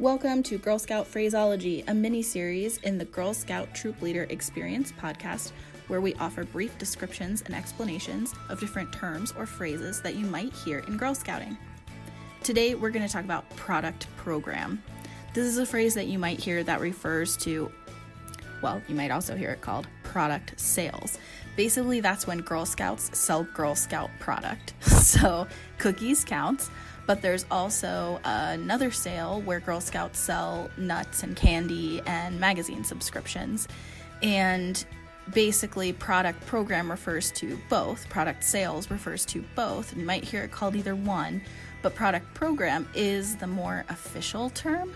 Welcome to Girl Scout Phraseology, a mini series in the Girl Scout Troop Leader Experience podcast, where we offer brief descriptions and explanations of different terms or phrases that you might hear in Girl Scouting. Today, we're going to talk about product program. This is a phrase that you might hear that refers to, well, you might also hear it called product sales. Basically, that's when Girl Scouts sell Girl Scout product. So, cookies counts but there's also another sale where Girl Scouts sell nuts and candy and magazine subscriptions. And basically, product program refers to both, product sales refers to both. You might hear it called either one, but product program is the more official term.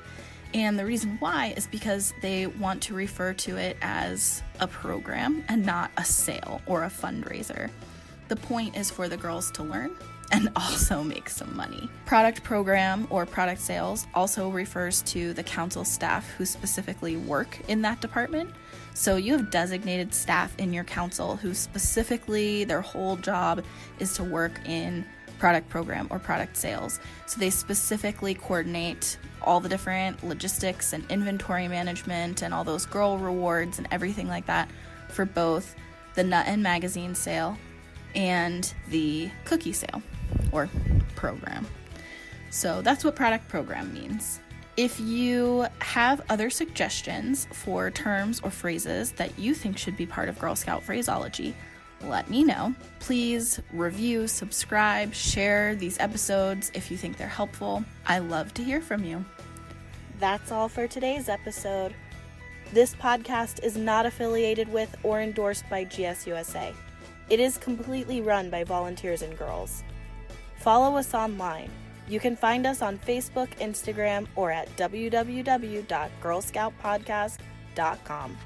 And the reason why is because they want to refer to it as a program and not a sale or a fundraiser. The point is for the girls to learn and also make some money. Product program or product sales also refers to the council staff who specifically work in that department. So you have designated staff in your council who specifically their whole job is to work in product program or product sales. So they specifically coordinate all the different logistics and inventory management and all those girl rewards and everything like that for both the nut and magazine sale and the cookie sale or program. So that's what product program means. If you have other suggestions for terms or phrases that you think should be part of Girl Scout phraseology, let me know. Please review, subscribe, share these episodes if you think they're helpful. I love to hear from you. That's all for today's episode. This podcast is not affiliated with or endorsed by GSUSA. It is completely run by volunteers and girls. Follow us online. You can find us on Facebook, Instagram, or at www.girlscoutpodcast.com.